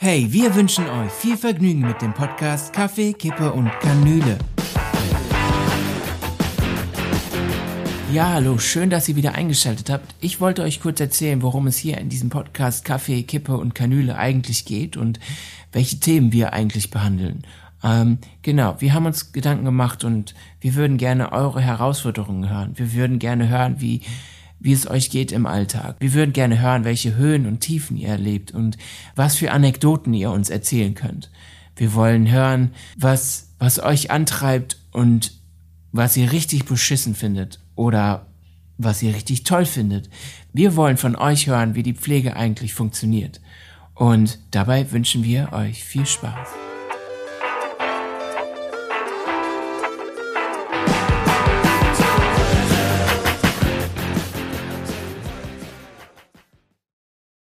Hey, wir wünschen euch viel Vergnügen mit dem Podcast Kaffee, Kippe und Kanüle. Ja, hallo, schön, dass ihr wieder eingeschaltet habt. Ich wollte euch kurz erzählen, worum es hier in diesem Podcast Kaffee, Kippe und Kanüle eigentlich geht und welche Themen wir eigentlich behandeln. Ähm, genau, wir haben uns Gedanken gemacht und wir würden gerne eure Herausforderungen hören. Wir würden gerne hören, wie wie es euch geht im Alltag. Wir würden gerne hören, welche Höhen und Tiefen ihr erlebt und was für Anekdoten ihr uns erzählen könnt. Wir wollen hören, was, was euch antreibt und was ihr richtig beschissen findet oder was ihr richtig toll findet. Wir wollen von euch hören, wie die Pflege eigentlich funktioniert. Und dabei wünschen wir euch viel Spaß.